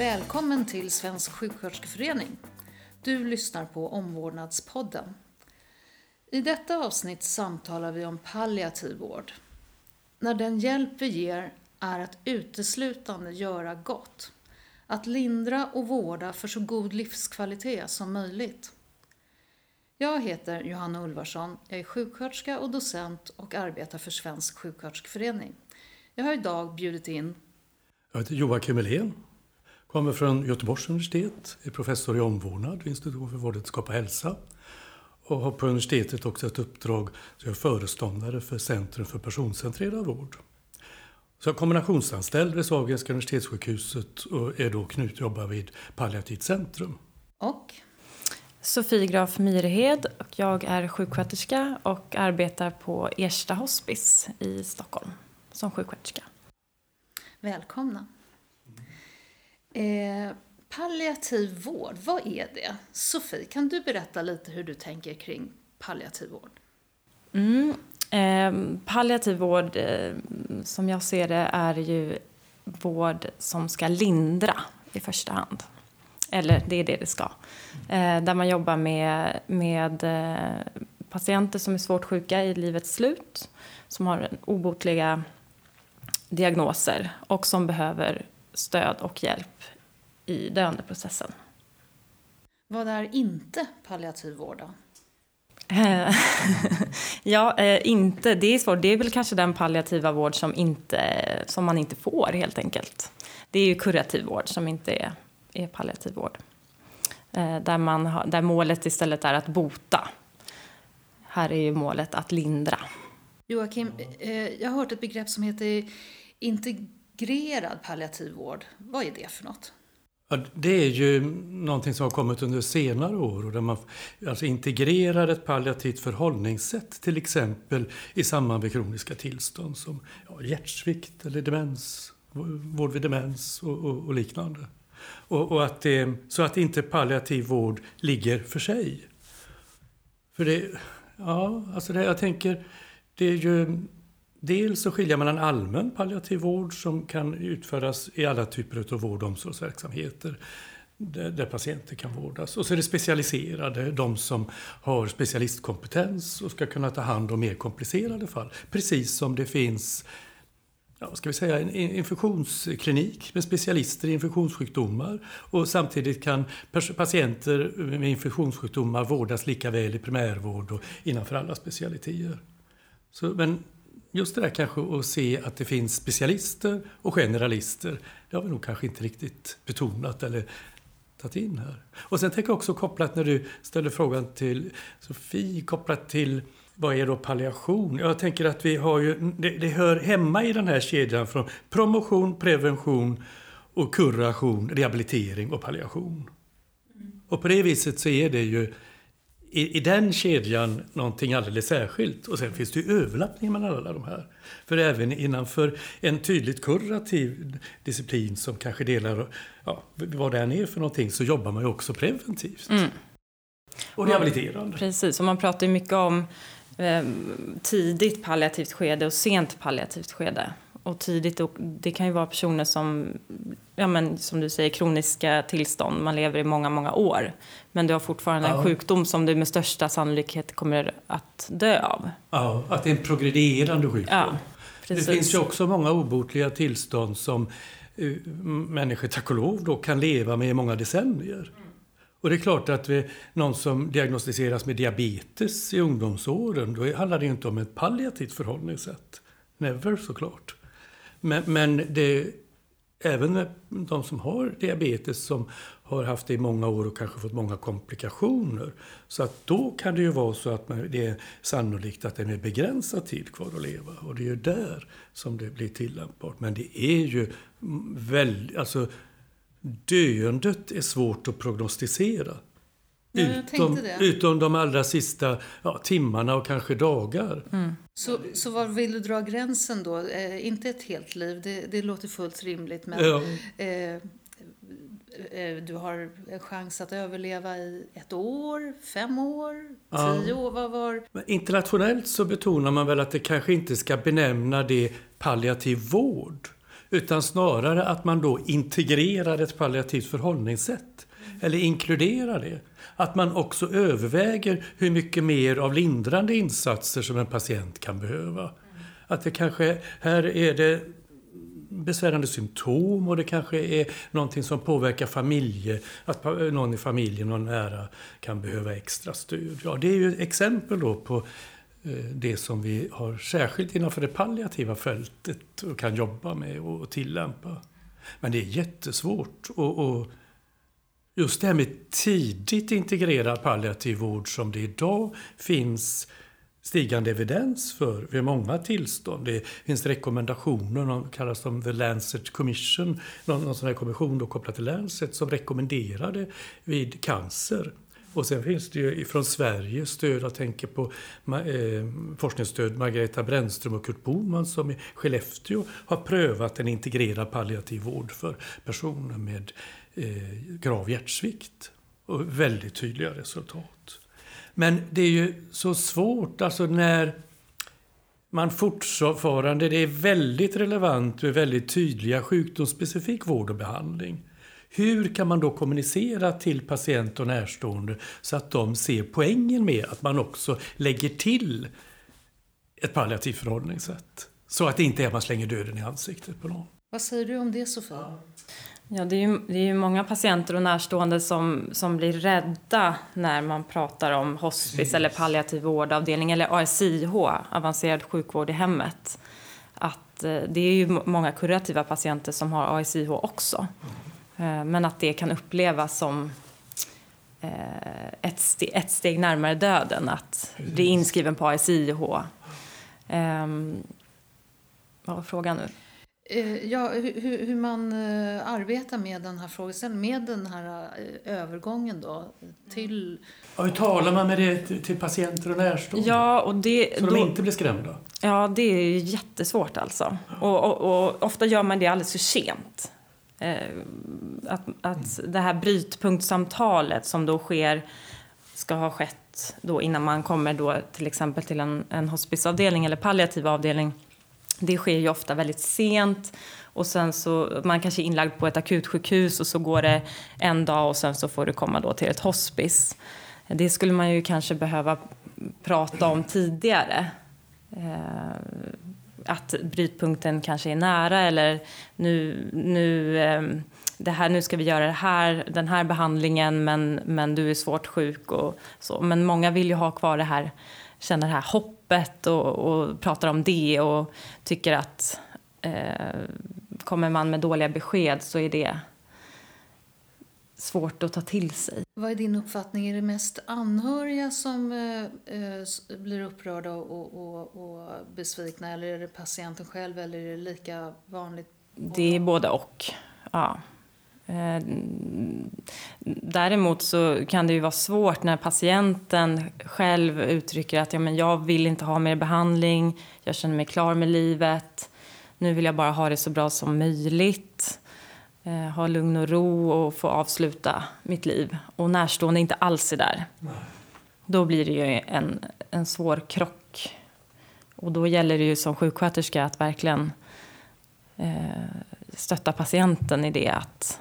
Välkommen till Svensk sjuksköterskeförening. Du lyssnar på Omvårdnadspodden. I detta avsnitt samtalar vi om palliativ vård. När den hjälp vi ger är att uteslutande göra gott. Att lindra och vårda för så god livskvalitet som möjligt. Jag heter Johanna Ulvarsson, jag är sjuksköterska och docent och arbetar för Svensk sjuksköterskeförening. Jag har idag bjudit in Jag heter Joakim Helén, kommer från Göteborgs universitet, är professor i omvårdnad vid Institutionen för vårdvetenskap och hälsa och har på universitetet också ett uppdrag som jag är föreståndare för Centrum för personcentrerad vård. Så jag är kombinationsanställd vid Sahlgrenska universitetssjukhuset och är då knut jobbar vid Palliativt centrum. och Sofie Graf Myrehed och jag är sjuksköterska och arbetar på Ersta hospice i Stockholm som sjuksköterska. välkomna. Eh, palliativ vård, vad är det? Sofie, kan du berätta lite hur du tänker kring palliativ vård? Mm. Eh, palliativ vård, eh, som jag ser det, är ju vård som ska lindra i första hand. Eller det är det det ska. Eh, där man jobbar med, med eh, patienter som är svårt sjuka i livets slut, som har obotliga diagnoser och som behöver stöd och hjälp i döendeprocessen. Vad är inte palliativ vård då? Ja, eh, inte. Det är svårt. Det är väl kanske den palliativa vård som, inte, som man inte får helt enkelt. Det är ju kurativ vård som inte är, är palliativ vård. Eh, där, man har, där målet istället är att bota. Här är ju målet att lindra. Joakim, eh, jag har hört ett begrepp som heter integrerad palliativ vård. Vad är det för något? Ja, det är ju någonting som har kommit under senare år och där man alltså integrerar ett palliativt förhållningssätt till exempel i samband med kroniska tillstånd som ja, hjärtsvikt eller demens, vård vid demens och, och, och liknande. Och, och att det, så att inte palliativ vård ligger för sig. För det, ja, alltså det, jag tänker, det är ju Dels att skilja mellan allmän palliativ vård som kan utföras i alla typer av vård och omsorgsverksamheter där, där patienter kan vårdas. Och så är det specialiserade, de som har specialistkompetens och ska kunna ta hand om mer komplicerade fall. Precis som det finns ja, ska vi säga, en infektionsklinik med specialister i infektionssjukdomar och samtidigt kan patienter med infektionssjukdomar vårdas lika väl i primärvård och innanför alla specialiteter. Så, men just det där kanske att se att det finns specialister och generalister, det har vi nog kanske inte riktigt betonat eller tagit in här. Och sen tänker jag också kopplat när du ställer frågan till Sofie, kopplat till vad är då palliation? Jag tänker att vi har ju, det, det hör hemma i den här kedjan från promotion, prevention och kuration, rehabilitering och palliation. Och på det viset så är det ju i, i den kedjan någonting alldeles särskilt. Och sen finns det ju överlappningar mellan alla de här. För även innanför en tydligt kurativ disciplin som kanske delar ja, vad den är för någonting så jobbar man ju också preventivt. Mm. Och rehabiliterande. Precis, och man pratar ju mycket om eh, tidigt palliativt skede och sent palliativt skede. Och tidigt, och det kan ju vara personer som, ja men som du säger, kroniska tillstånd. Man lever i många, många år. Men du har fortfarande Ja. en sjukdom som du med största sannolikhet kommer att dö av. Ja, att det är en progredierande sjukdom. Ja, det finns ju också många obotliga tillstånd som uh, människor, tack och lov, då, kan leva med i många decennier. Och det är klart att vi, någon som diagnostiseras med diabetes i ungdomsåren, då handlar det ju inte om ett palliativt förhållningssätt. Never såklart. Men, men det, även med de som har diabetes som har haft det i många år och kanske fått många komplikationer. Så att då kan det ju vara så att man, det är sannolikt att det är begränsad tid kvar att leva. Och det är ju där som det blir tillämpbart. Men det är ju väldigt, alltså döendet är svårt att prognostisera. Ja, utom, utom de allra sista ja, timmarna och kanske dagar. Så, så var vill du dra gränsen då? Eh, inte ett helt liv, det, det låter fullt rimligt. Men Ja. eh, eh, du har en chans att överleva i ett år, fem år, tio år. Vad var... Men internationellt så betonar man väl att det kanske inte ska benämna det palliativ vård. Utan snarare att man då integrerar ett palliativt förhållningssätt. Eller inkluderar det. Att man också överväger hur mycket mer av lindrande insatser som en patient kan behöva. Att det kanske, här är det besvärande symptom och det kanske är någonting som påverkar familje, att någon i familjen, någon nära kan behöva extra stöd. Ja, det är ju exempel då på eh, det som vi har särskilt innanför det palliativa fältet och kan jobba med och tillämpa. Men det är jättesvårt. att just det här med tidigt integrerad palliativ vård som det idag finns stigande evidens för vid många tillstånd. Det finns rekommendationer, de kallas de The Lancet Commission, någon, någon sån här kommission då kopplat till Lancet som rekommenderade vid cancer. Och sen finns det ju från Sverige stöd, jag tänker på eh, forskningsstöd Margareta Brännström och Kurt Boman som i Skellefteå har prövat en integrerad palliativ vård för personer med eh, grav hjärtsvikt. Och väldigt tydliga resultat. Men det är ju så svårt, alltså när man fortfarande, det är väldigt relevant med väldigt tydliga sjukdomsspecifik vård och behandling. Hur kan man då kommunicera till patient och närstående så att de ser poängen med att man också lägger till ett palliativt förhållningssätt? Så att det inte är att man slänger döden i ansiktet på någon. Vad säger du om det Sofie? Ja, det är ju det är många patienter och närstående som, som blir rädda när man pratar om hospice eller palliativ vårdavdelning eller ASIH, avancerad sjukvård i hemmet. Att eh, det är ju många kurativa patienter som har ASIH också. Eh, men att det kan upplevas som eh, ett, steg, ett steg närmare döden att bli inskriven på ASIH. Ehm, vad var frågan nu? Eh, ja, hur, hur, man eh, arbetar med den här frågeställningen, med den här eh, övergången då till... Ja, hur talar man med det till patienter och närstående? Ja, och det, så de inte blir skrämda? Ja, det är jättesvårt alltså. Och, och, och ofta gör man det alldeles för sent. att, att det här brytpunktsamtalet som då sker ska ha skett då innan man kommer då till exempel till en, en hospiceavdelning eller palliativ avdelning det sker ju ofta väldigt sent och sen så, man kanske är inlagd på ett akutsjukhus och så går det en dag och sen så får du komma då till ett hospice. Det skulle man ju kanske behöva prata om tidigare. Eh, att brytpunkten kanske är nära eller nu, nu, eh, det här, nu ska vi göra det här, den här behandlingen men, men du är svårt sjuk och så. Men många vill ju ha kvar det här känna det här hoppet och, och pratar om det och tycker att eh, kommer man med dåliga besked så är det svårt att ta till sig. Vad är din uppfattning? Är det mest anhöriga som eh, eh blir upprörda och, och, och, besvikna eller är det patienten själv eller är det lika vanligt? Det är både och. Ja. Eh, däremot så kan det ju vara svårt när patienten själv uttrycker att ja, men jag vill inte ha mer behandling, jag känner mig klar med livet, nu vill jag bara ha det så bra som möjligt, eh, ha lugn och ro och få avsluta mitt liv. Och närstående inte alls är där. Då blir det ju en, en svår krock. Och då gäller det ju som sjuksköterska att verkligen eh, stötta patienten i det att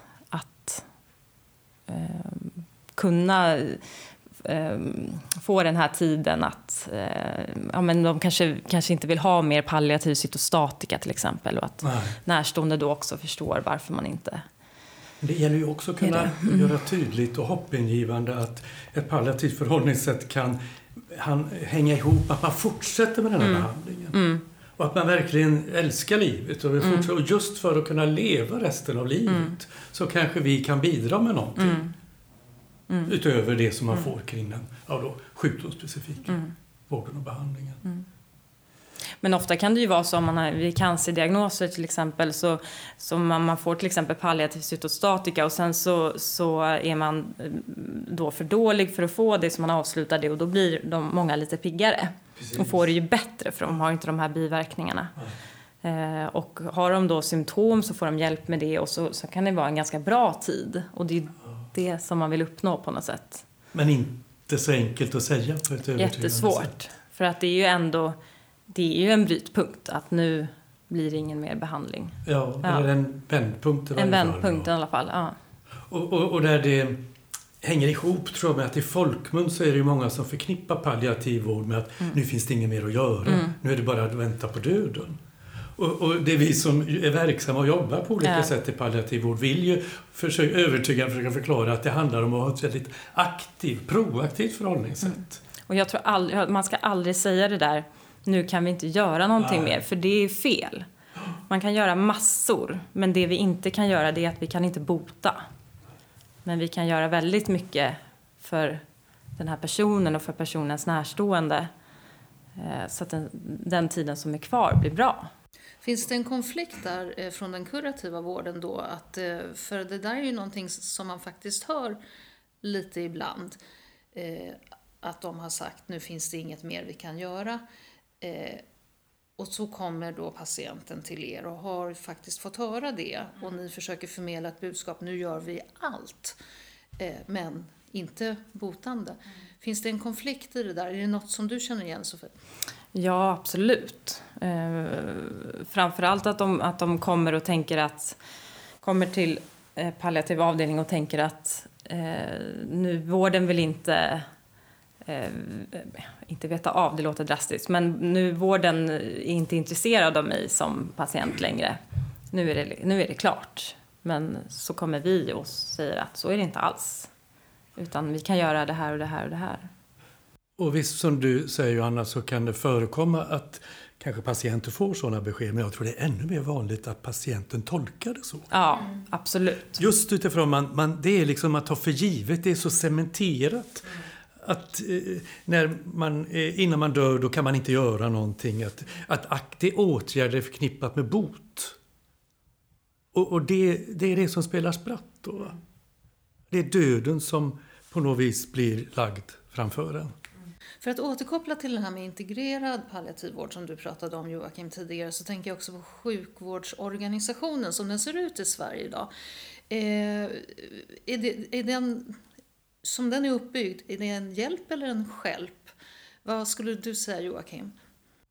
kunna eh, få den här tiden att eh, ja, men de kanske, kanske inte vill ha mer palliativ cytostatika till exempel och att Nej. närstående då också förstår varför man inte det gäller ju också att kunna mm. göra tydligt och hoppingivande att ett palliativt förhållningssätt kan han, hänga ihop att man fortsätter med den här mm. behandlingen. Mm. Och att man verkligen älskar livet. Och, mm. och just för att kunna leva resten av livet mm. så kanske vi kan bidra med någonting. Mm. mm. Utöver det som man mm. får kring den ja då, sjukdomsspecifika mm. vården och behandlingen. Mm. Men ofta kan det ju vara så om man har vid cancerdiagnoser till exempel så, så man, man får till exempel palliativ cytostatika och sen så, så är man då för dålig för att få det så man avslutar det och då blir de många lite piggare. Precis. och får det ju bättre för de har inte de här biverkningarna. Eh, och har de då symptom så får de hjälp med det och så, så kan det vara en ganska bra tid. Och det är det som man vill uppnå på något sätt. Men inte så enkelt att säga på ett Jättesvårt. Sätt. För att det är ju ändå, det är ju en brytpunkt att nu, blir det ingen mer behandling. Ja, Ja. eller en vändpunkt i varje En fall, vändpunkt i ja. alla fall. Ja. Och, och, och där det hänger ihop tror jag med att i folkmun så är det ju många som förknippar palliativ vård med att nu finns det inget mer att göra. Mm. Nu är det bara att vänta på döden. Och, och det är vi som är verksamma och jobbar på olika Ja. sätt i palliativ vård vill ju försöka övertyga, försöka förklara att det handlar om att ha ett väldigt aktivt, proaktivt förhållningssätt. Och jag tror aldrig, man ska aldrig säga det där, nu kan vi inte göra någonting Nej. mer, för det är fel. Man kan göra massor, men det vi inte kan göra det är att vi kan inte bota. Men vi kan göra väldigt mycket för den här personen och för personens närstående. Eh, så att den, den tiden som är kvar blir bra. Finns det en konflikt där eh, från den kurativa vården då? Att, eh, för det där är ju någonting som man faktiskt hör lite ibland. Att de har sagt nu finns det inget mer vi kan göra. Och så kommer då patienten till er och har faktiskt fått höra det. Och ni försöker förmedla ett budskap, nu gör vi allt. Eh, men inte botande. Finns det en konflikt i det där? Är det något som du känner igen Sofie? Ja, absolut. Eh, framförallt att de, att de kommer och tänker att... Kommer till eh, palliativ avdelning och tänker att eh, nu vården vill inte... Eh, inte veta av, det låter drastiskt, men nu vården är inte intresserad av mig som patient längre. Nu är det, nu är det klart. Men så kommer vi och säger att så är det inte alls. Utan vi kan göra det här och det här och det här. Och visst, som du säger Johanna, så kan det förekomma att kanske patienter får sådana besked, men jag tror det är ännu mer vanligt att patienten tolkar det så. Ja, absolut. Just utifrån man, man, det är liksom att ta för givet, det är så cementerat. Att eh, när man, eh, innan man dör, då kan man inte göra någonting. Att, att aktiv åtgärd är förknippat med bot. Och, och det, det är det som spelar spratt då. va? Det är döden som på något vis blir lagd framför en. För att återkoppla till det här med integrerad palliativ vård som du pratade om Joakim tidigare så tänker jag också på sjukvårdsorganisationen som den ser ut i Sverige idag. Eh, är, det, är den, som den är uppbyggd, är det en hjälp eller en stjälp? Vad skulle du säga Joakim?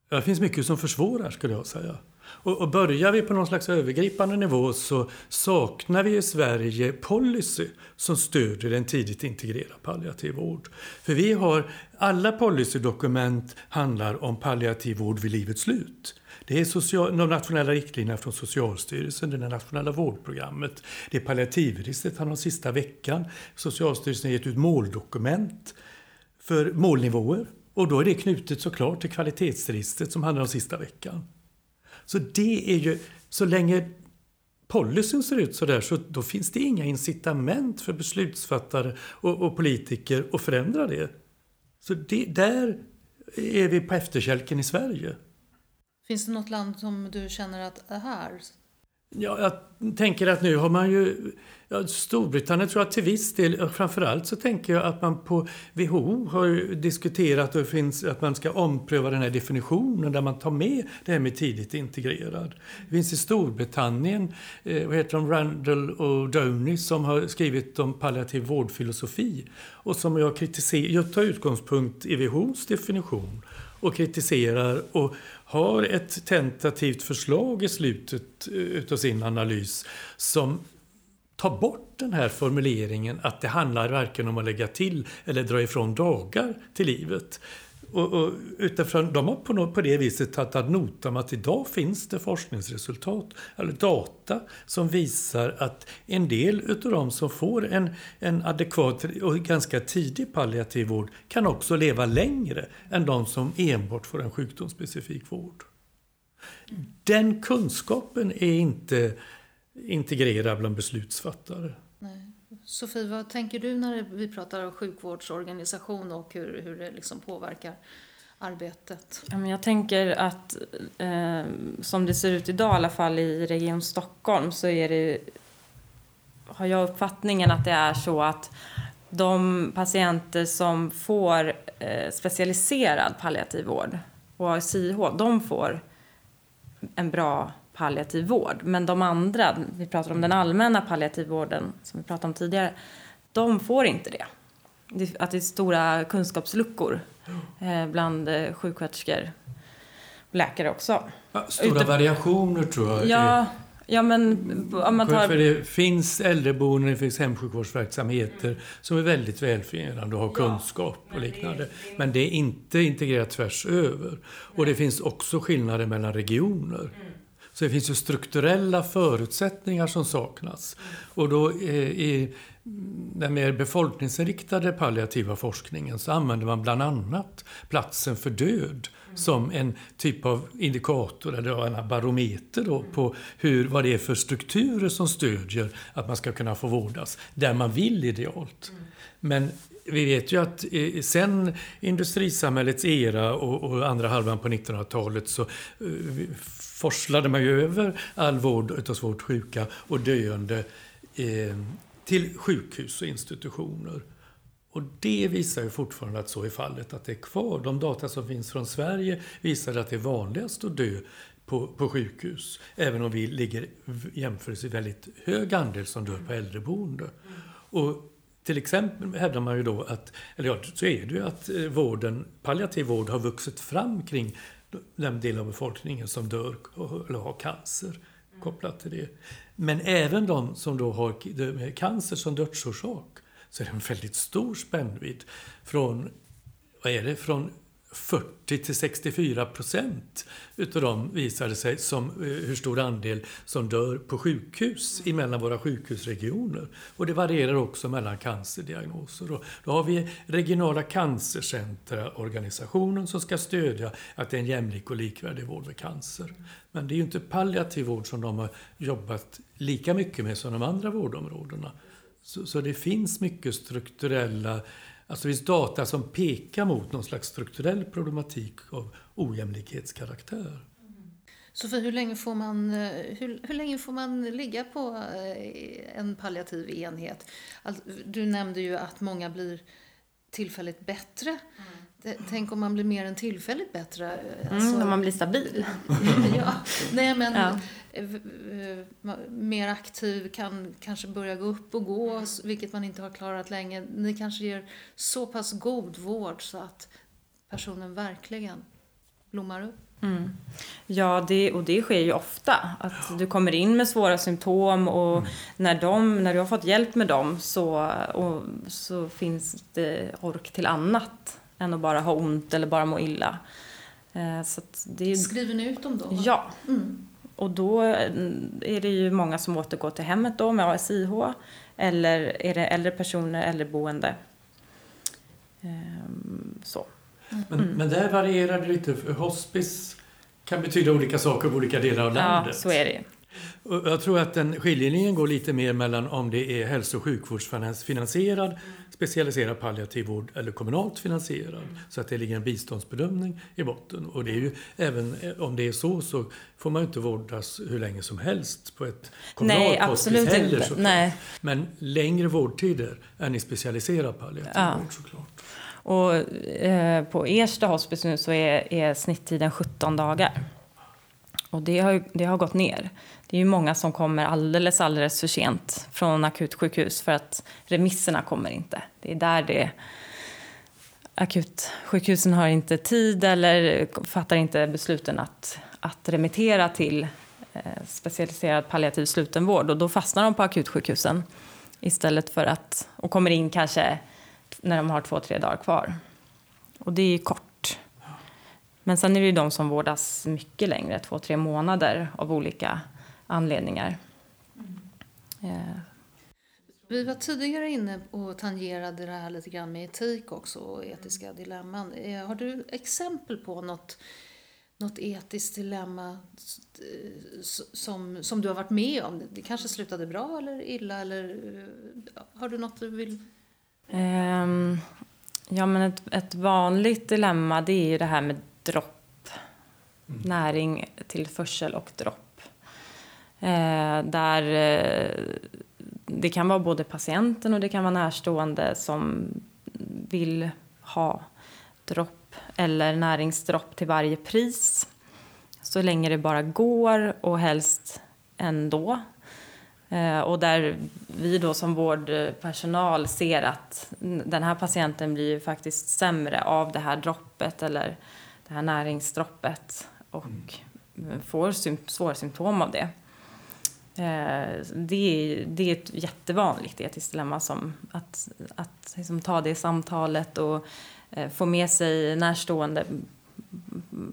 Det finns mycket som försvårar skulle jag säga. Och, och börjar vi på någon slags övergripande nivå så saknar vi i Sverige policy som stödjer en tidigt integrerad palliativ vård. För vi har, alla policydokument handlar om palliativ vård vid livets slut. Det är social, de nationella riktlinjerna från Socialstyrelsen, det är det nationella vårdprogrammet, det är palliativregistret han har sista veckan. Socialstyrelsen har gett ut måldokument för målnivåer. Och då är det knutet såklart till kvalitetsregistret som handlar om sista veckan. Så det är ju, så länge policyn ser ut sådär så då finns det inga incitament för beslutsfattare och, och politiker att förändra det. Så det, där är vi på efterkälken i Sverige. Finns det något land som du känner att är här? Ja, jag tänker att nu har man ju... Ja, Storbritannien tror jag till viss del, och framförallt så tänker jag att man på WHO har diskuterat och det finns, att man ska ompröva den här definitionen där man tar med det här med tidigt integrerad. Det finns i Storbritannien, eh, vad heter de, Randall och Downey som har skrivit om palliativ vårdfilosofi och som jag kritiserar, jag tar utgångspunkt i WHOs definition och kritiserar och har ett tentativt förslag i slutet eh, utav sin analys som tar bort den här formuleringen att det handlar varken om att lägga till eller dra ifrån dagar till livet. Och, och utifrån, de har på, något, på det viset tagit ad notam att idag finns det forskningsresultat, eller data, som visar att en del utav de som får en, en adekvat och ganska tidig palliativ vård kan också leva längre än de som enbart får en sjukdomsspecifik vård. Den kunskapen är inte integrerad bland beslutsfattare. Sofie, vad tänker du när vi pratar om sjukvårdsorganisation och hur, hur det liksom påverkar arbetet? Jag tänker att eh, som det ser ut idag, i alla fall i Region Stockholm, så är det, har jag uppfattningen att det är så att de patienter som får eh, specialiserad palliativ vård och ASIH, de får en bra palliativ vård. Men de andra, vi pratar om den allmänna palliativvården som vi pratade om tidigare, de får inte det. att det är stora kunskapsluckor eh, bland eh, sjuksköterskor läkare också. Stora variationer tror jag. Ja, ja men om man tar... För det finns äldreboenden, det finns hemsjukvårdsverksamheter som är väldigt välfungerande och har kunskap och liknande. Men det är inte integrerat tvärs över. Och det finns också skillnader mellan regioner. Mm. Så det finns ju strukturella förutsättningar som saknas. Och då eh, i den mer befolkningsinriktade palliativa forskningen så använder man bland annat platsen för död som en typ av indikator eller en barometer då på hur, vad det är för strukturer som stödjer att man ska kunna få vårdas där man vill idealt. Men vi vet ju att eh, sen industrisamhällets era och, och andra halvan på 1900-talet så eh, forslade man ju över all vård av svårt sjuka och döende eh, till sjukhus och institutioner. Och det visar ju fortfarande att så är fallet, att det är kvar. De data som finns från Sverige visar att det är vanligast att dö på, på sjukhus. Även om vi ligger jämförelsevis väldigt hög andel som dör på äldreboende. Och till exempel hävdar man ju då att, eller ja, så är det ju att eh, vården, palliativ vård har vuxit fram kring den del av befolkningen som dör eller har cancer kopplat till det. Men även de som då har cancer som dödsorsak så är det en väldigt stor spännvidd. Från, vad är det, från 40 till 64 procent utav dem visade sig som eh, hur stor andel som dör på sjukhus emellan våra sjukhusregioner. Och det varierar också mellan cancerdiagnoser. Och då har vi regionala cancercentraorganisationen som ska stödja att det är en jämlik och likvärdig vård med cancer. Men det är ju inte palliativ vård som de har jobbat lika mycket med som de andra vårdområdena. Så, så det finns mycket strukturella Alltså det finns data som pekar mot någon slags strukturell problematik av ojämlikhetskaraktär. Sofie, hur länge får man, eh, hur, hur länge får man ligga på eh, en palliativ enhet? Du nämnde ju att många blir tillfälligt bättre. Mm. Tänk om man blir mer än tillfälligt bättre. Mm, alltså, mm, om man blir stabil. ja, nej men ja. mer aktiv, kan kanske börja gå upp och gå, vilket man inte har klarat länge. Ni kanske ger så pass god vård så att personen verkligen blommar upp. Mm. Ja, det, och det sker ju ofta. Att du kommer in med svåra symptom och mm. när, de, när du har fått hjälp med dem så, och, så finns det ork till annat än att bara ha ont eller bara må illa. Eh, så det, Skriver ni ut dem då? Ja. Mm. Och då är det ju många som återgår till hemmet då med ASIH eller är det äldre personer, äldreboende. Ehm, så. Men, mm. men där varierar det lite. För hospice kan betyda olika saker i olika delar av landet. Ja, så är det jag tror att den skiljelinjen går lite mer mellan om det är hälso och sjukvårdsfinansierad, specialiserad palliativ vård eller kommunalt finansierad. Så att det ligger en biståndsbedömning i botten. Och det är ju, även om det är så så får man ju inte vårdas hur länge som helst på ett kommunalt Nej, absolut heller, inte. Nej. Men längre vårdtider än i specialiserad palliativ ja. vård såklart. Och eh, på Ersta hospice nu så är, är snitttiden 17 dagar. Och det har, det har gått ner. Det är ju många som kommer alldeles, alldeles för sent från akutsjukhus för att remisserna kommer inte. Det är där det akutsjukhusen har inte tid eller fattar inte besluten att, att remittera till eh, specialiserad palliativ slutenvård och då fastnar de på akutsjukhusen istället för att och kommer in kanske när de har två, tre dagar kvar. Och det är kort men sen är det ju de som vårdas mycket längre, två, tre månader av olika anledningar. Mm. Eh. Vi var tidigare inne och tangerade det här lite grann med etik också och etiska dilemman. Eh, har du exempel på något, något etiskt dilemma eh, som, som du har varit med om? Det kanske slutade bra eller illa eller har du något du vill? Um, ja men ett, ett vanligt dilemma det är ju det här med dropp. Mm. Näring, tillförsel och dropp. Eh, där eh, det kan vara både patienten och det kan vara närstående som vill ha dropp eller näringsdropp till varje pris. Så länge det bara går och helst ändå. Eh, och där vi då som vårdpersonal ser att den här patienten blir ju faktiskt sämre av det här droppet eller det här näringsdroppet och mm. får svåra symptom av det. Eh, det, är, det är ett jättevanligt etiskt dilemma som att, att liksom ta det samtalet och eh, få med sig närstående.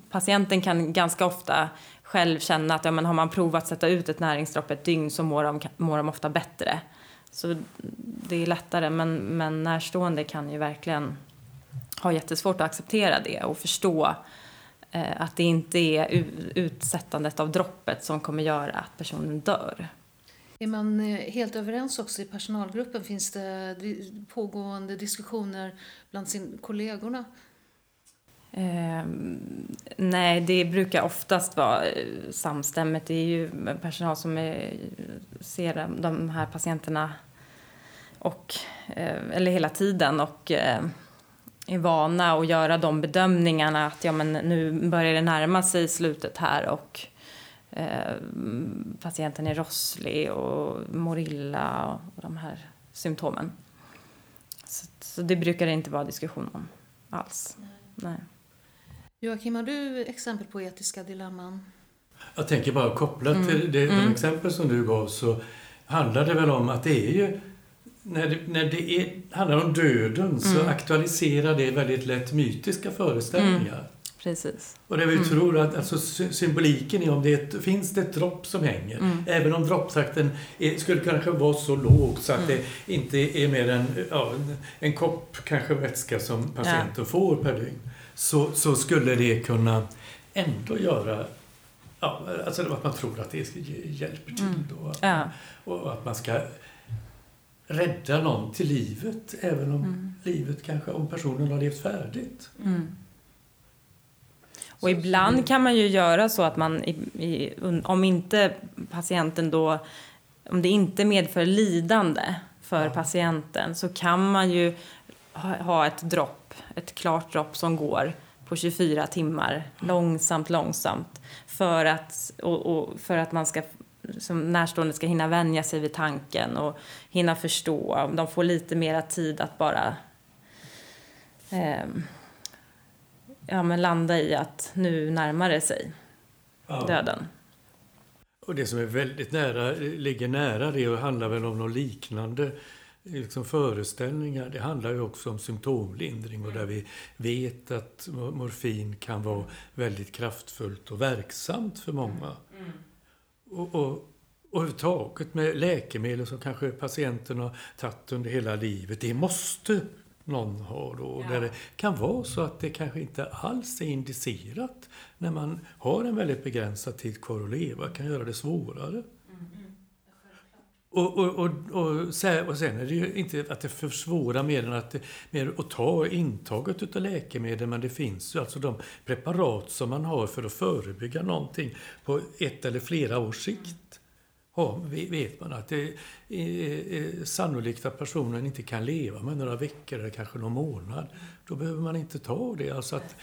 Patienten kan ganska ofta själv känna att ja, men har man provat att sätta ut ett näringsdropp ett dygn så mår de, mår de ofta bättre. Så det är lättare, men, men närstående kan ju verkligen ha jättesvårt att acceptera det och förstå eh, att det inte är utsättandet av droppet som kommer göra att personen dör. Är man eh, helt överens också i personalgruppen? Finns det pågående diskussioner bland sin kollegorna? Eh, nej, det brukar oftast vara eh, samstämmigt. Det är ju personal som är, ser de här patienterna och, eller hela tiden och är vana att göra de bedömningarna att ja, men nu börjar det närma sig slutet här och eh, patienten är rosslig och mår illa och de här symptomen. Så, så det brukar det inte vara diskussion om alls. Nej. Nej. Joakim, har du exempel på etiska dilemman? Jag tänker bara kopplat mm. till det, de mm. exempel som du gav så handlar det väl om att det är ju när det, när det är, handlar om döden mm. så aktualiserar det väldigt lätt mytiska föreställningar. Mm. Precis. Och det vi mm. tror att alltså, symboliken är om det ett, finns det ett dropp som hänger. Mm. Även om dropptakten är, skulle kanske vara så låg så att mm. det inte är mer än ja, en, en kopp kanske vätska som patienten ja. får per dygn. Så, så skulle det kunna ändå göra Ja, alltså att man tror att det hjälper till. Mm. Då, ja. Och att man ska rädda någon till livet, även om mm. livet kanske, om personen har levt färdigt. Mm. Och ibland kan man ju göra så att man, i, om inte patienten då, om det inte medför lidande för ja. patienten så kan man ju ha, ha ett dropp, ett klart dropp som går på 24 timmar, långsamt, långsamt, för att, och, och för att man ska som närstående ska hinna vänja sig vid tanken och hinna förstå. De får lite mera tid att bara eh, ja, men landa i att nu närmar det sig ja. döden. Och det som är väldigt nära, ligger nära det och handlar väl om något liknande liksom föreställningar. Det handlar ju också om symptomlindring och där vi vet att morfin kan vara väldigt kraftfullt och verksamt för många. Mm och, och, och överhuvudtaget med läkemedel som kanske patienten har tagit under hela livet. Det måste någon ha då. Ja. Där det kan vara så att det kanske inte alls är indicerat när man har en väldigt begränsad tid kvar att leva. kan göra det svårare. Mm. Och, och, och, och, och sen är det ju inte att det försvårar mer än att, det, mer att ta intaget av läkemedel, men det finns ju alltså de preparat som man har för att förebygga någonting på ett eller flera års sikt. Ja, vet man att det är sannolikt att personen inte kan leva med några veckor eller kanske någon månad. Då behöver man inte ta det. Alltså att,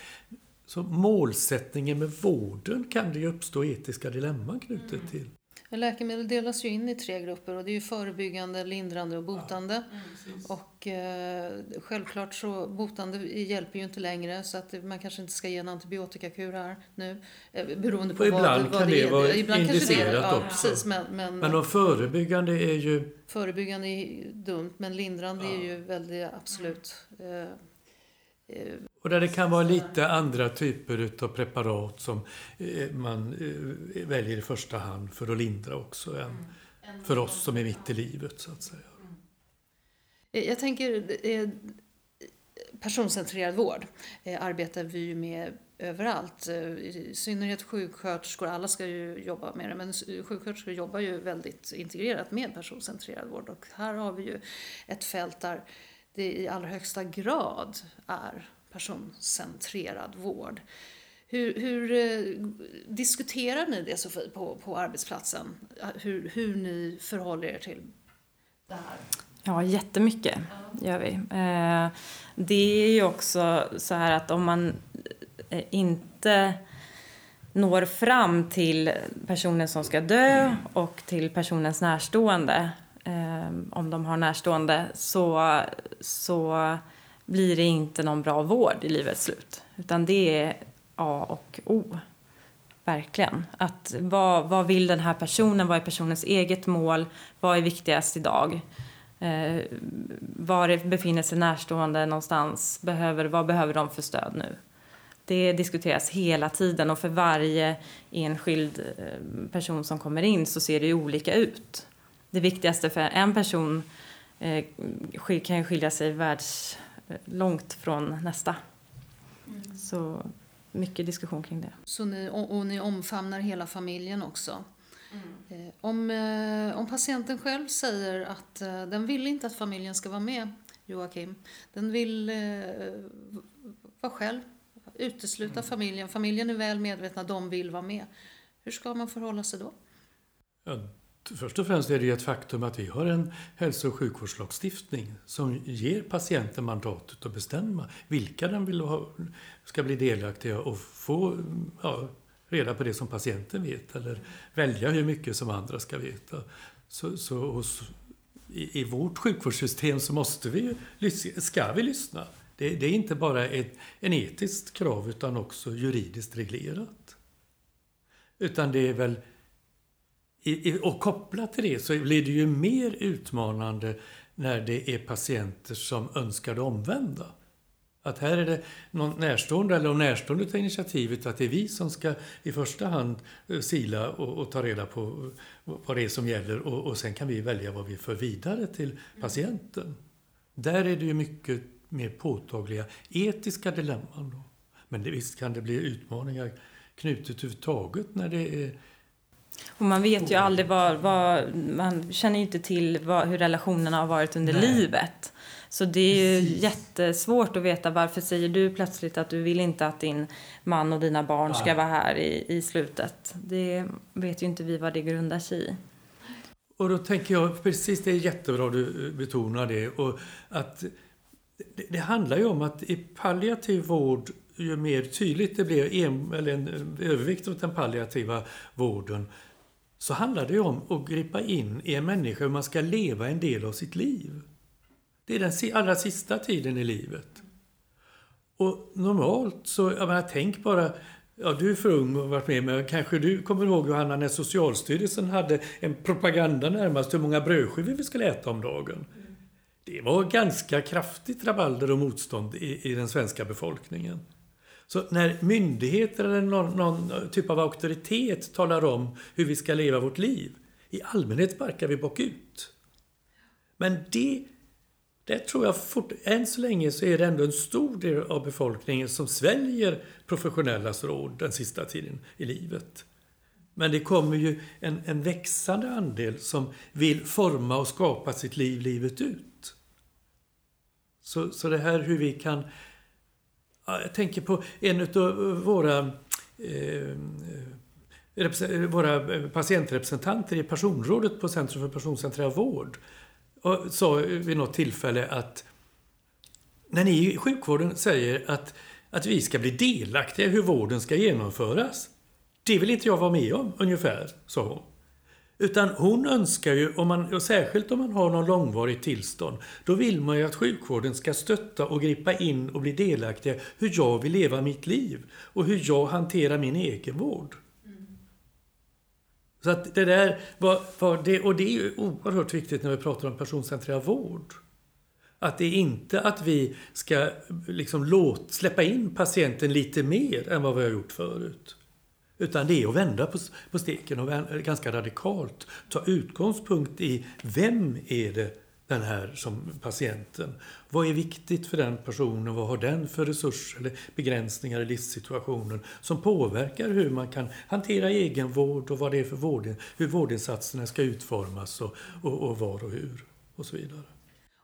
så målsättningen med vården kan det ju uppstå etiska dilemman knutet till. Läkemedel delas ju in i tre grupper och det är ju förebyggande, lindrande och botande. Ja, mm, och eh, självklart så botande hjälper ju inte längre så att man kanske inte ska ge en antibiotikakur här nu. Eh, beroende på och ibland vad, vad kan det, det vara ibland indicerat det, ja, också. Precis, men, men, men de förebyggande är ju... Förebyggande är dumt men lindrande ja. är ju väldigt absolut. Eh, Eh, och där det kan vara lite andra typer av preparat som eh, man eh, väljer i första hand för att lindra också än mm. för oss som är mitt i livet så att säga. Mm. Jag tänker personcentrerad vård arbetar vi ju med överallt. I synnerhet sjuksköterskor, alla ska ju jobba med det, men sjuksköterskor jobbar ju väldigt integrerat med personcentrerad vård och här har vi ju ett fält där det i allra högsta grad är personcentrerad vård. Hur, hur eh, diskuterar ni det Sofie på, på arbetsplatsen? Hur, hur ni förhåller er till det här? Ja, jättemycket gör vi. Eh, det är ju också så här att om man eh, inte når fram till personen som ska dö och till personens närstående eh, om de har närstående så, så blir det inte någon bra vård i livets slut. Utan det är A och O. Verkligen. Att vad, vad vill den här personen? Vad är personens eget mål? Vad är viktigast idag? Eh, var befinner sig närstående någonstans? Behöver, vad behöver de för stöd nu? Det diskuteras hela tiden och för varje enskild eh, person som kommer in så ser det ju olika ut. Det viktigaste för en person eh, kan ju skilja sig världslångt från nästa. Mm. Så mycket diskussion kring det. Så ni, och, och ni omfamnar hela familjen också? Mm. Eh, om, eh, om patienten själv säger att eh, den vill inte att familjen ska vara med, Joakim. Den vill vara själv, utesluta mm. familjen. Familjen är väl medvetna, de vill vara med. Hur ska man förhålla sig då? Ja, Först och främst är det ju ett faktum att vi har en hälso och sjukvårdslagstiftning som ger patienten mandatet att bestämma vilka den vill ha, ska bli delaktiga och få ja, reda på det som patienten vet eller välja hur mycket som andra ska veta. Så, så hos, i, i, vårt sjukvårdssystem så måste vi, ska vi lyssna. Det, det är inte bara ett en etiskt krav utan också juridiskt reglerat. Utan det är väl och kopplat till det så blir det ju mer utmanande när det är patienter som önskar det omvända. Att här är det någon närstående eller om närstående tar initiativet att det är vi som ska i första hand eh, sila och, och ta reda på vad det är som gäller och, och, sen kan vi välja vad vi för vidare till patienten. Där är det ju mycket mer påtagliga etiska dilemman. Då. Men det, visst kan det bli utmaningar knutet överhuvudtaget när det är och man vet ju aldrig vad, vad man känner ju inte till vad, hur relationerna har varit under Nej. livet. Så det är ju jättesvårt att veta varför säger du plötsligt att du vill inte att din man och dina barn ska vara här i, i slutet. Det vet ju inte vi vad det grundar sig i. Och då tänker jag, precis det är jättebra du betonar det. Och att det, det handlar ju om att i palliativ vård ju mer tydligt det blev en, eller en övervikt åt den palliativa vården så handlar det om att gripa in i en människa hur man ska leva en del av sitt liv. Det är den allra sista tiden i livet. Och normalt så, jag menar, tänk bara Ja, du är för ung och varit med, men kanske du kommer ihåg Johanna när Socialstyrelsen hade en propaganda närmast hur många brödskivor vi skulle äta om dagen. Det var ganska kraftigt rabalder och motstånd i, i den svenska befolkningen. Så när myndigheter eller någon, någon, typ av auktoritet talar om hur vi ska leva vårt liv, i allmänhet barkar vi bakut. Men det, det tror jag fort, än så länge så är det ändå en stor del av befolkningen som sväljer professionellas råd den sista tiden i livet. Men det kommer ju en, en växande andel som vill forma och skapa sitt liv livet ut. Så, så det här hur vi kan jag tänker på en av våra, eh, våra eh, patientrepresentanter i personrådet på Centrum för personcentrerad vård. Och sa vid något tillfälle att när ni i sjukvården säger att, att vi ska bli delaktiga i hur vården ska genomföras. Det vill inte jag vara med om, ungefär, sa hon. Utan hon önskar ju, om man, och särskilt om man har någon långvarigt tillstånd, då vill man ju att sjukvården ska stötta och gripa in och bli delaktiga hur jag vill leva mitt liv och hur jag hanterar min egenvård. Mm. Så att det där var, var det, och det är ju oerhört viktigt när vi pratar om personcentrerad vård. Att det är inte att vi ska liksom låt, släppa in patienten lite mer än vad vi har gjort förut. Utan det är att vända på, på steken och vända, ganska radikalt ta utgångspunkt i vem är det den här som patienten. Vad är viktigt för den personen? Vad har den för resurser eller begränsningar i livssituationen som påverkar hur man kan hantera egenvård och vad det är för vård, hur vårdinsatserna ska utformas och, och, och var och hur och så vidare.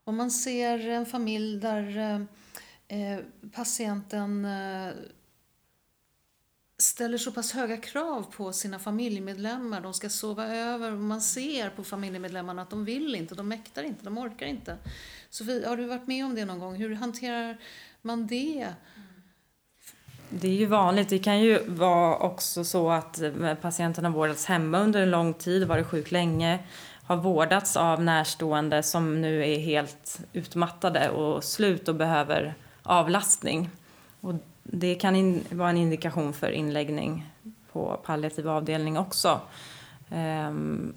Om man ser en familj där eh, eh patienten eh, ställer så pass höga krav på sina familjemedlemmar. De ska sova över och man ser på familjemedlemmarna att de vill inte, de mäktar inte, de orkar inte. Sofie, har du varit med om det någon gång? Hur hanterar man det? Det är ju vanligt. Det kan ju vara också så att eh, patienten har vårdats hemma under en lång tid, varit sjuk länge, har vårdats av närstående som nu är helt utmattade och slut och behöver avlastning. Och det kan in, vara en indikation för inläggning på palliativ avdelning också. Um,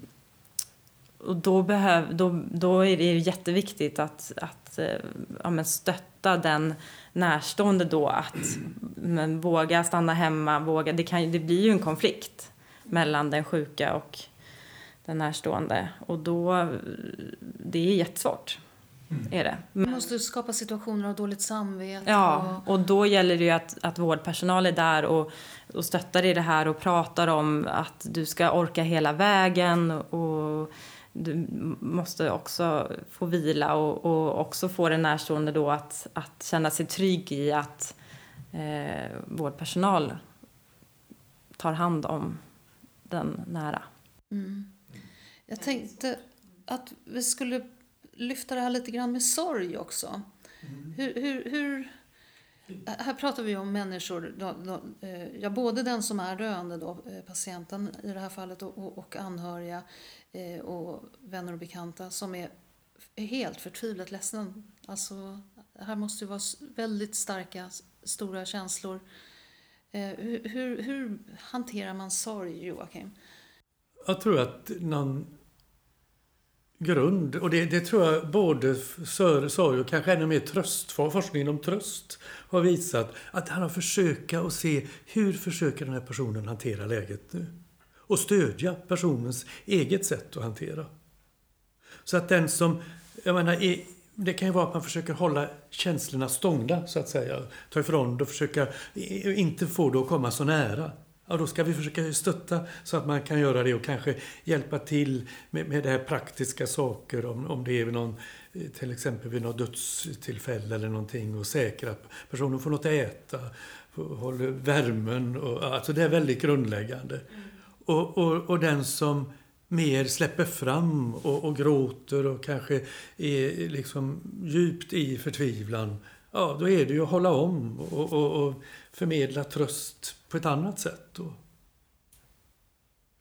och då, behöv, då, då är det jätteviktigt att, att eh, ja, men stötta den närstående då att men, våga stanna hemma. Våga, det, kan, det blir ju en konflikt mellan den sjuka och den närstående. Och då, det är jättesvårt. Mm. Är det. Men, Man måste skapa situationer av dåligt samvete. Ja, och, och då gäller det ju att, att vårdpersonal är där och, och stöttar i det här och pratar om att du ska orka hela vägen och du måste också få vila och, och också få den närstående då att, att känna sig trygg i att eh, vårdpersonal tar hand om den nära. Mm. Jag tänkte att vi skulle lyfta det här lite grann med sorg också. Mm. Hur, hur, hur, här pratar vi om människor, då, då, eh, ja, både den som är döende, då, eh, patienten i det här fallet, och, och, anhöriga eh, och vänner och bekanta som är helt förtvivlat ledsna. Alltså, här måste ju vara väldigt starka, stora känslor. Hur, hur, hur hanterar man sorg, Joakim? Jag tror att någon grund. Och det, det tror jag både sorg och kanske ännu mer tröst, forskningen om tröst har visat att han har försökt att se hur försöker den här personen hantera läget nu. Och stödja personens eget sätt att hantera. Så att den som, jag menar, är, det kan ju vara att man försöker hålla känslorna stångda så att säga. Ta ifrån det och försöka inte få det att komma så nära. Ja, då ska vi försöka stötta så att man kan göra det och kanske hjälpa till med, med det här praktiska saker om, om det är någon, till exempel vid något dödstillfälle eller någonting och säkra att personen får något att äta, håller värmen. Och, alltså det är väldigt grundläggande. Mm. Och, och, och den som mer släpper fram och, och, gråter och kanske är liksom djupt i förtvivlan, ja då är det ju att hålla om och, och, och förmedla tröst på ett annat sätt. Och,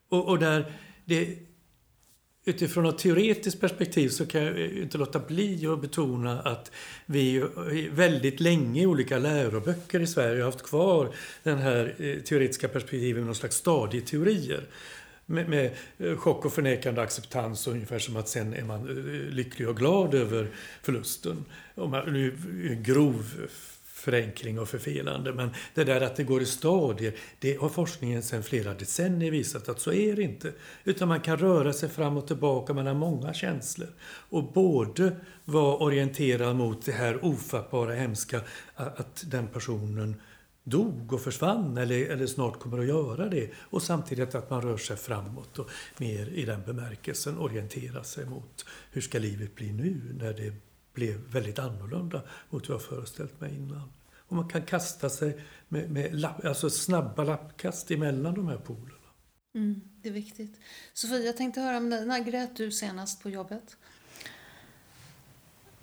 och, och där det, utifrån ett teoretiskt perspektiv så kan jag inte låta bli att betona att vi väldigt länge i olika läroböcker i Sverige har haft kvar den här eh, teoretiska perspektivet med någon slags stadieteorier. Med, med eh, chock och förnekande acceptans ungefär som att sen är man eh, lycklig och glad över förlusten. Om man, nu grov förenkling och förfelande. Men det där att det går i stadier, det har forskningen sedan flera decennier visat att så är det inte. Utan man kan röra sig fram och tillbaka mellan många känslor. Och både vara orienterad mot det här ofattbara, hemska, att den personen dog och försvann eller, eller snart kommer att göra det. Och samtidigt att man rör sig framåt och mer i den bemärkelsen orientera sig mot hur ska livet bli nu när det blev väldigt annorlunda mot vad jag föreställt mig innan. Och man kan kasta sig med, med lapp, alltså snabba lappkast emellan de här polerna. Mm, det är viktigt. Sofie, jag tänkte höra, när grät du senast på jobbet?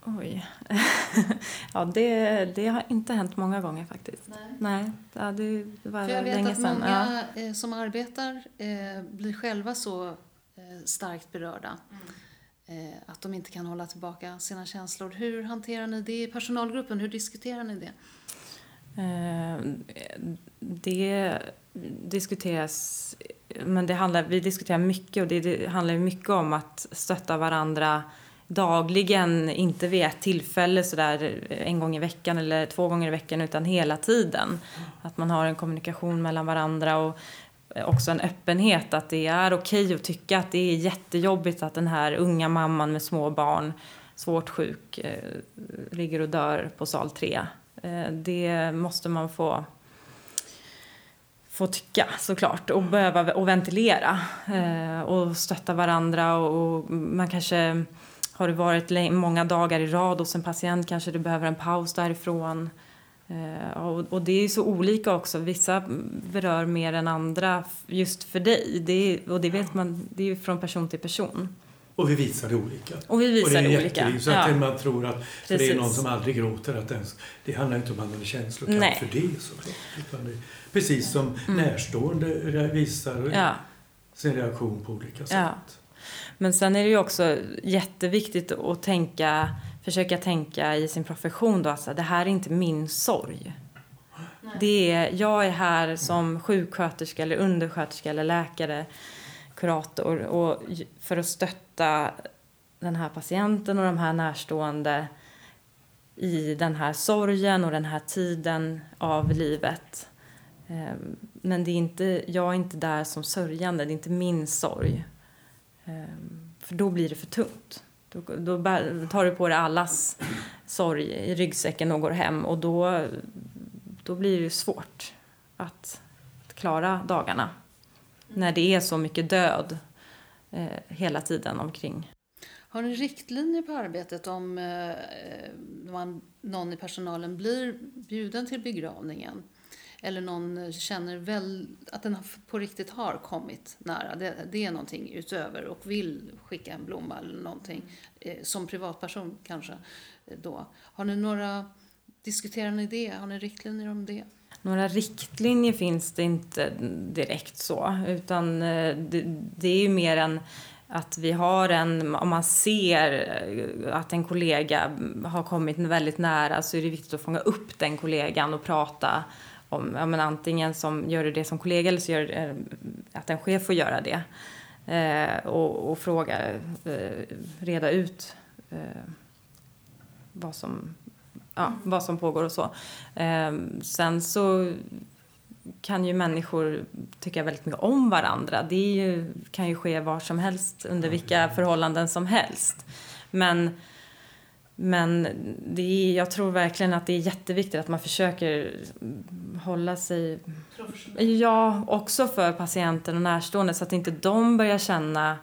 Oj. ja, det, det har inte hänt många gånger faktiskt. Nej. Nej ja, det var För jag vet länge att sedan. många ja. Eh, som arbetar eh, blir själva så eh, starkt berörda. Mm Eh, att de inte kan hålla tillbaka sina känslor. Hur hanterar ni det i personalgruppen? Hur diskuterar ni det? Eh, det diskuteras, men det handlar, vi diskuterar mycket och det, det handlar mycket om att stötta varandra dagligen, inte vid ett tillfälle sådär eh, en gång i veckan eller två gånger i veckan utan hela tiden. Att man har en kommunikation mellan varandra och Eh, också en öppenhet att det är okej okay att tycka att det är jättejobbigt att den här unga mamman med små barn, svårt sjuk, eh, ligger och dör på sal 3. Eh, det måste man få få tycka såklart och behöva och ventilera eh, och stötta varandra och, och man kanske har det varit många dagar i rad hos en patient kanske du behöver en paus därifrån Eh, och, och, det är så olika också. Vissa berör mer än andra just för dig. Det är, och det vet man, det är från person till person. Och vi visar det olika. Och vi visar och det är olika. Så att ja. man tror att för det är någon som aldrig gråter, att ens, det handlar inte om att man är känslokall för det såklart. Utan det, precis som mm. närstående visar ja. sin reaktion på olika sätt. Ja. Men sen är det ju också jätteviktigt att tänka försöka tänka i sin profession då, alltså, det här är inte min sorg. Det är, jag är här som sjuksköterska eller undersköterska eller läkare, kurator och för att stötta den här patienten och de här närstående i den här sorgen och den här tiden av livet. Ehm, men det är inte, jag är inte där som sörjande, det är inte min sorg. Ehm, för då blir det för tungt. Då, då tar du på dig allas sorg i ryggsäcken och går hem och då, då blir det svårt att klara dagarna. När det är så mycket död eh, hela tiden omkring. Har ni riktlinjer på arbetet om eh, man, någon i personalen blir bjuden till begravningen? Eller någon känner väl att den på riktigt har kommit nära. Det, det är någonting utöver och vill skicka en blomma eller någonting. Eh, som privatperson kanske. Eh, då. Har ni några, diskuterar ni det? Har ni riktlinjer om det? Några riktlinjer finns det inte direkt så. Utan eh, det, det är ju mer en att vi har en, om man ser eh, att en kollega har kommit väldigt nära så är det viktigt att fånga upp den kollegan och prata om, ja, men antingen som gör det som kollega eller så gör det, att en chef får göra det. Eh, och, och, fråga, eh, reda ut eh, vad, som, ja, vad som pågår och så. Eh, sen så kan ju människor tycka väldigt mycket om varandra. Det ju, kan ju ske var som helst, under vilka förhållanden som helst. Men, men det är, jag tror verkligen att det är jätteviktigt att man försöker hålla sig... Ja, också för patienten och närstående så att inte de börjar känna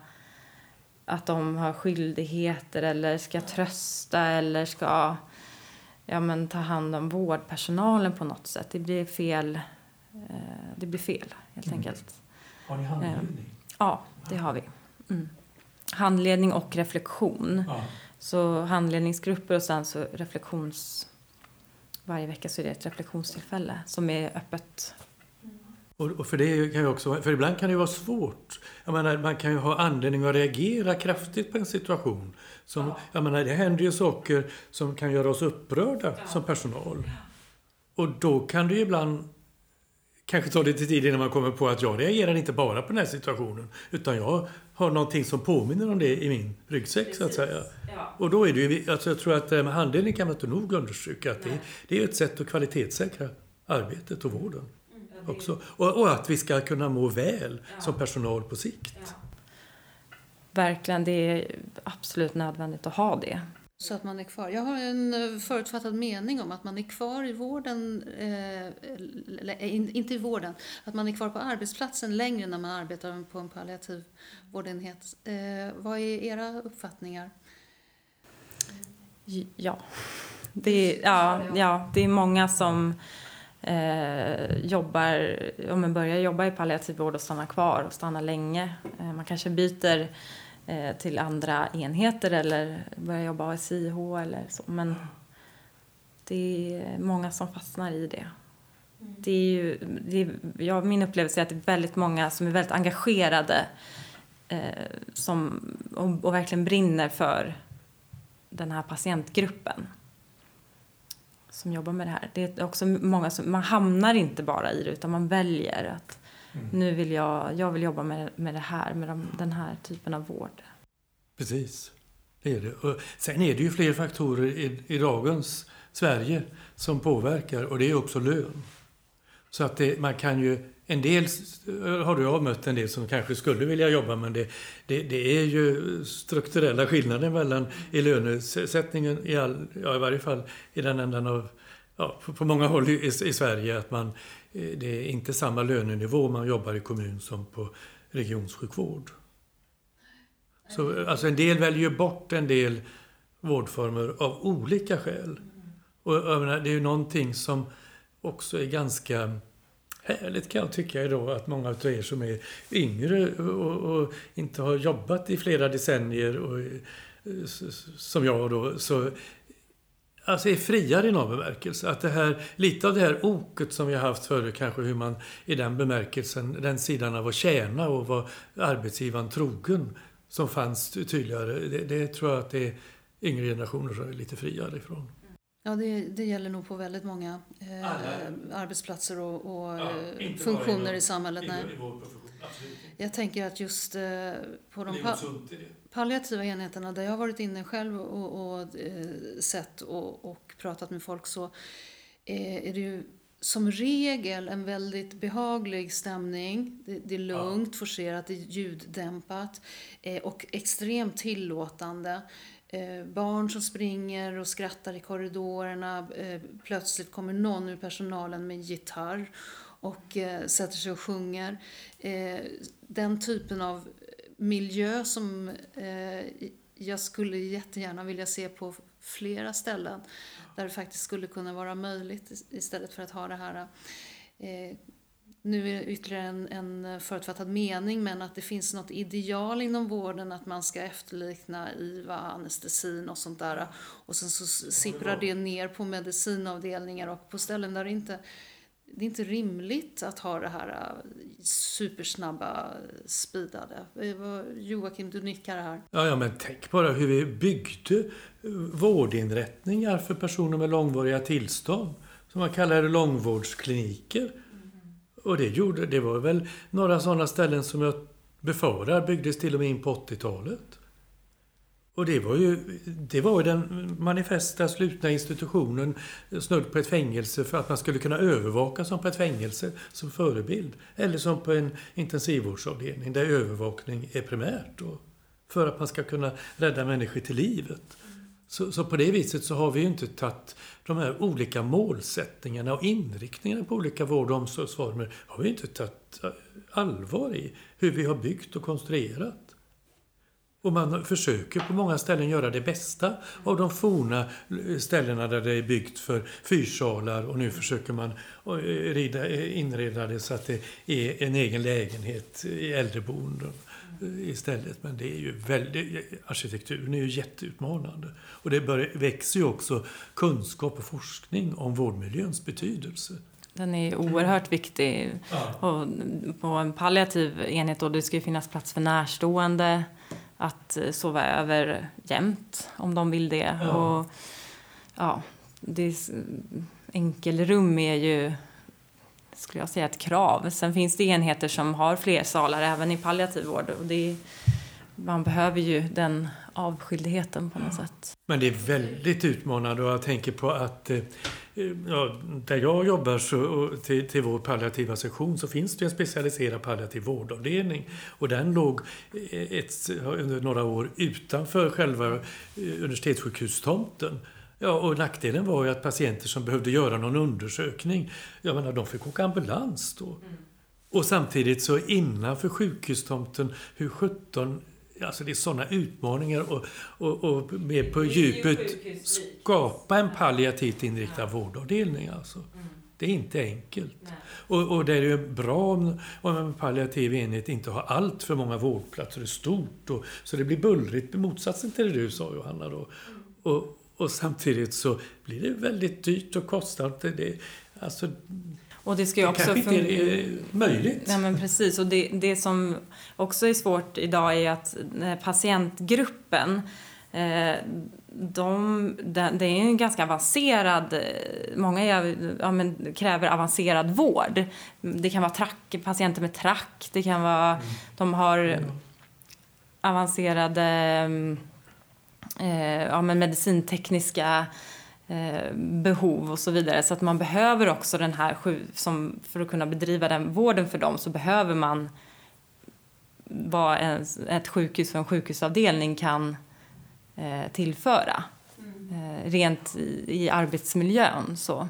att de har skyldigheter eller ska trösta eller ska ja, men, ta hand om vårdpersonalen på något sätt. Det blir fel Eh, det blir fel, helt mm. enkelt. Har ni handledning? Ja, det har vi. Mm. Handledning och reflektion. Ja. Så handledningsgrupper och sen så reflektions... Varje vecka så är det ett reflektionstillfälle som är öppet. Och, för det kan ju också, för ibland kan det vara svårt. Jag menar, man kan ju ha anledning att reagera kraftigt på en situation. Som, ja. jag menar, det händer ju saker som kan göra oss upprörda ja. som personal. Och då kan det ju ibland kanske tar lite tid innan man kommer på att jag reagerar inte bara på den här situationen. Utan jag har någonting som påminner om det i min ryggsäck Precis. så att säga. Ja. Och då är det ju, alltså jag tror att med handledning kan man inte nog understryka att det, det, är ett sätt att kvalitetssäkra arbetet och vården. Mm, också. Och, och, att vi ska kunna må väl ja. som personal på sikt. Ja. Verkligen, det är absolut nödvändigt att ha det. Så att man är kvar. Jag har en eh, förutfattad mening om att man är kvar i vården, eh, eller eh, inte i vården, att man är kvar på arbetsplatsen längre när man arbetar på en palliativ vårdenhet. Eh, vad är era uppfattningar? Ja, det är, ja, ja, det är många som eh, jobbar, om man börjar jobba i palliativ vård och stannar kvar och stannar länge. Eh, man kanske byter till andra enheter eller börja jobba ASIH eller så. Men det är många som fastnar i det. Mm. Det är ju, det är, ja, min upplevelse är att det är väldigt många som är väldigt engagerade eh, som, och, och, verkligen brinner för den här patientgruppen som jobbar med det här. Det är också många som, man hamnar inte bara i det utan man väljer att Mm. Nu vill jag, jag vill jobba med, med det här, med de, den här typen av vård. Precis, det är det. Och sen är det ju fler faktorer i, i dagens Sverige som påverkar och det är också lön. Så att det, man kan ju en del har du mött en del som kanske skulle vilja jobba men det, det, det, är ju strukturella skillnader mellan i lönesättningen i, all, ja, i varje fall i den ändan av ja, på, på många håll i, i, Sverige att man Eh, det är inte samma lönenivå man jobbar i kommun som på regionsjukvård. Så, alltså en del väljer bort en del vårdformer av olika skäl. Och menar, det är ju någonting som också är ganska härligt kan jag tycka idag att många av er som är yngre och, och inte har jobbat i flera decennier och, eh, som jag då, så alltså är friare i någon bemärkelse. Att det här, lite av det här oket som vi har haft förut, kanske hur man i den bemärkelsen, den sidan av att tjäna och vara arbetsgivaren trogen, som fanns tydligare. Det, det tror jag att det är yngre generationer som är lite friare ifrån. Ja, det, det gäller nog på väldigt många eh, arbetsplatser och, och Ja, eh, funktioner i samhället. I, Nej. i. Jag tänker att just eh, på de något sunt i det. Palliativa enheterna där jag har varit inne själv och, och eh, sett och, och pratat med folk så eh, är det ju som regel en väldigt behaglig stämning. Det, det är lugnt, forcerat, det är ljuddämpat eh, och extremt tillåtande. Barn som springer och skrattar i korridorerna. Plötsligt kommer någon ur personalen med gitarr och sätter sig och sjunger. Den typen av miljö som eh, jag skulle jättegärna vilja se på flera ställen. Där det faktiskt skulle kunna vara möjligt is- istället för att ha det här eh, nu är det ytterligare en, en förutfattad mening men att det finns något ideal inom vården att man ska efterlikna IVA, anestesin och sånt där. Och sen så sipprar det ner på medicinavdelningar och på ställen där det inte det är inte rimligt att ha det här äh, supersnabba, speedade. Eh, Joakim, du nickar här. Ja, ja, men tänk bara hur vi byggde eh, vårdinrättningar för personer med långvariga tillstånd. Som man kallar det långvårdskliniker. Och det, gjorde, det var väl några sådana ställen som jag befarar byggdes till och med in på 80-talet. Och det var ju, det var ju den manifesta slutna institutionen snudd på ett fängelse för att man skulle kunna övervaka som på ett fängelse som förebild. Eller som på en intensivvårdsavdelning där övervakning är primärt. Då, för att man ska kunna rädda människor till livet. Så, så på det viset så har vi ju inte tagit de här olika målsättningarna och inriktningarna på olika vård och omsorgsformer har vi inte tagit allvar i hur vi har byggt och konstruerat. Och man försöker på många ställen göra det bästa av de forna ställena där det är byggt för fyrsalar och nu försöker man eh, eh, inreda det så att det är en egen lägenhet i äldreboenden eh, istället. Men det är ju väldigt, arkitekturen är ju jätteutmanande. Och det bör, växer ju också kunskap och forskning om vårdmiljöns betydelse. Den är oerhört viktig. Ja. Och på en palliativ enhet då, det ska ju finnas plats för närstående att eh, sova över jämt om de vill det. Ja. Och, ja, det är, enkelrum är ju skulle jag säga ett krav. Sen finns det enheter som har fler salar även i palliativ vård. Och det är, man behöver ju den avskildheten på något sätt. Men det är väldigt utmanande och jag tänker på att eh, ja, där jag jobbar så, till, till vår palliativa sektion så finns det en specialiserad palliativ vårdavdelning. Och den låg eh, ett, under några år utanför själva eh, universitetssjukhustomten. Ja, och nackdelen var ju att patienter som behövde göra någon undersökning, jag menar, de fick åka ambulans då. Och samtidigt så innanför sjukhustomten, hur 17 Alltså det är sådana utmaningar och, och, och med på djupet skapa en palliativt inriktad vårdavdelning. Alltså. Det är inte enkelt. Och, och det är ju bra om, om en palliativ enhet inte har allt för många vårdplatser, det är stort. Och, så det blir bullrigt, motsatsen till det du sa Johanna. Då. Och, och samtidigt så blir det väldigt dyrt och kostsamt. Det, alltså, Och det ska ju det också kanske inte är möjligt. Nej men precis och det, det som också är svårt idag är att eh, patientgruppen eh, de, det, är en ganska avancerad, eh, många är, ja, men, kräver avancerad vård. Det kan vara track, patienter med track, det kan vara, de har avancerade eh, ja, men medicintekniska eh, behov och så vidare. Så att man behöver också den här, sju- som, för att kunna bedriva den vården för dem så behöver man vad en, ett sjukhus och en sjukhusavdelning kan eh, tillföra. Eh, rent i, i arbetsmiljön så.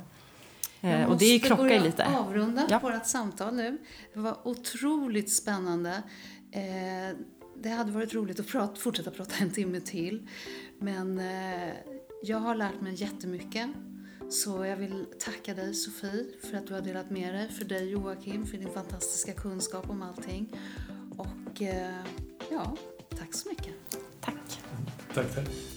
Eh, och det måste krockar ju lite. avrunda Ja. vårt samtal nu. Det var otroligt spännande. Eh, det hade varit roligt att prata, fortsätta prata en timme till. Men eh, jag har lärt mig jättemycket. Så jag vill tacka dig Sofie för att du har delat med dig. För dig Joakim för din fantastiska kunskap om allting. Och eh, ja, tack så mycket. Tack. Tack, tack.